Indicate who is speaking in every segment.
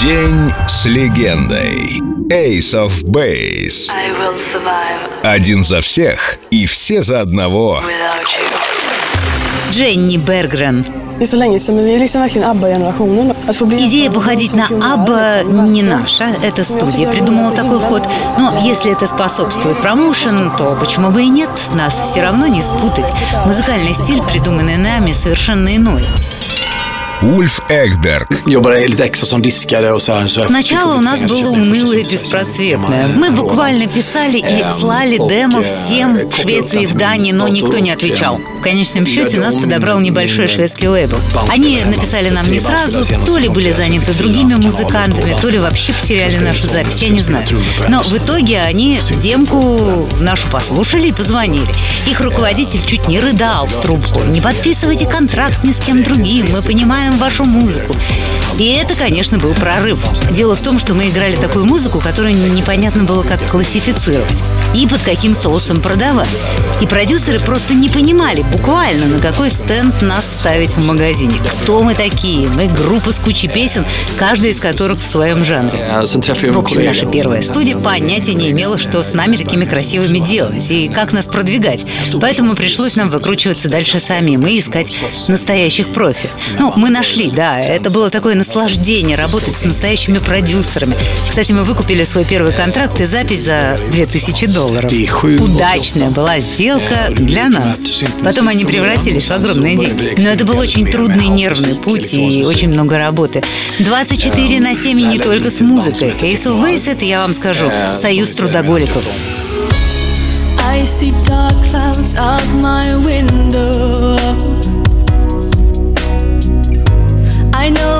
Speaker 1: День с легендой. Ace of Base. Один за всех и все за одного.
Speaker 2: Дженни Бергрен. Идея походить на Абба не наша. Это студия придумала такой ход. Но если это способствует промоушен, то почему бы и нет? Нас все равно не спутать. Музыкальный стиль, придуманный нами, совершенно иной.
Speaker 1: Ульф Экберг.
Speaker 2: Начало у нас было унылое и беспросветное. Мы буквально писали и слали демо всем в Швеции и в Дании, но никто не отвечал. В конечном счете нас подобрал небольшой шведский лейбл. Они написали нам не сразу, то ли были заняты другими музыкантами, то ли вообще потеряли нашу запись, я не знаю. Но в итоге они демку нашу послушали и позвонили. Их руководитель чуть не рыдал в трубку. Не подписывайте контракт ни с кем другим, мы понимаем слушаем вашу музыку. И это, конечно, был прорыв. Дело в том, что мы играли такую музыку, которую непонятно было, как классифицировать и под каким соусом продавать. И продюсеры просто не понимали буквально, на какой стенд нас ставить в магазине. Кто мы такие? Мы группа с кучей песен, каждая из которых в своем жанре. В общем, наша первая студия понятия не имела, что с нами такими красивыми делать и как нас продвигать. Поэтому пришлось нам выкручиваться дальше самим и искать настоящих профи. Ну, мы нашли, да. Это было такое наслаждение работать с настоящими продюсерами. Кстати, мы выкупили свой первый контракт и запись за 2000 долларов долларов. Удачная была сделка для нас. Потом они превратились в огромные деньги. Но это был очень трудный нервный путь и очень много работы. 24 на 7 и не только с музыкой. Ace of Base — это, я вам скажу, союз трудоголиков. I see dark clouds out my window. I know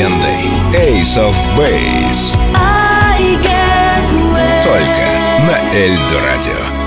Speaker 2: легендой Ace of
Speaker 1: Base. Только на Эльдо Радио.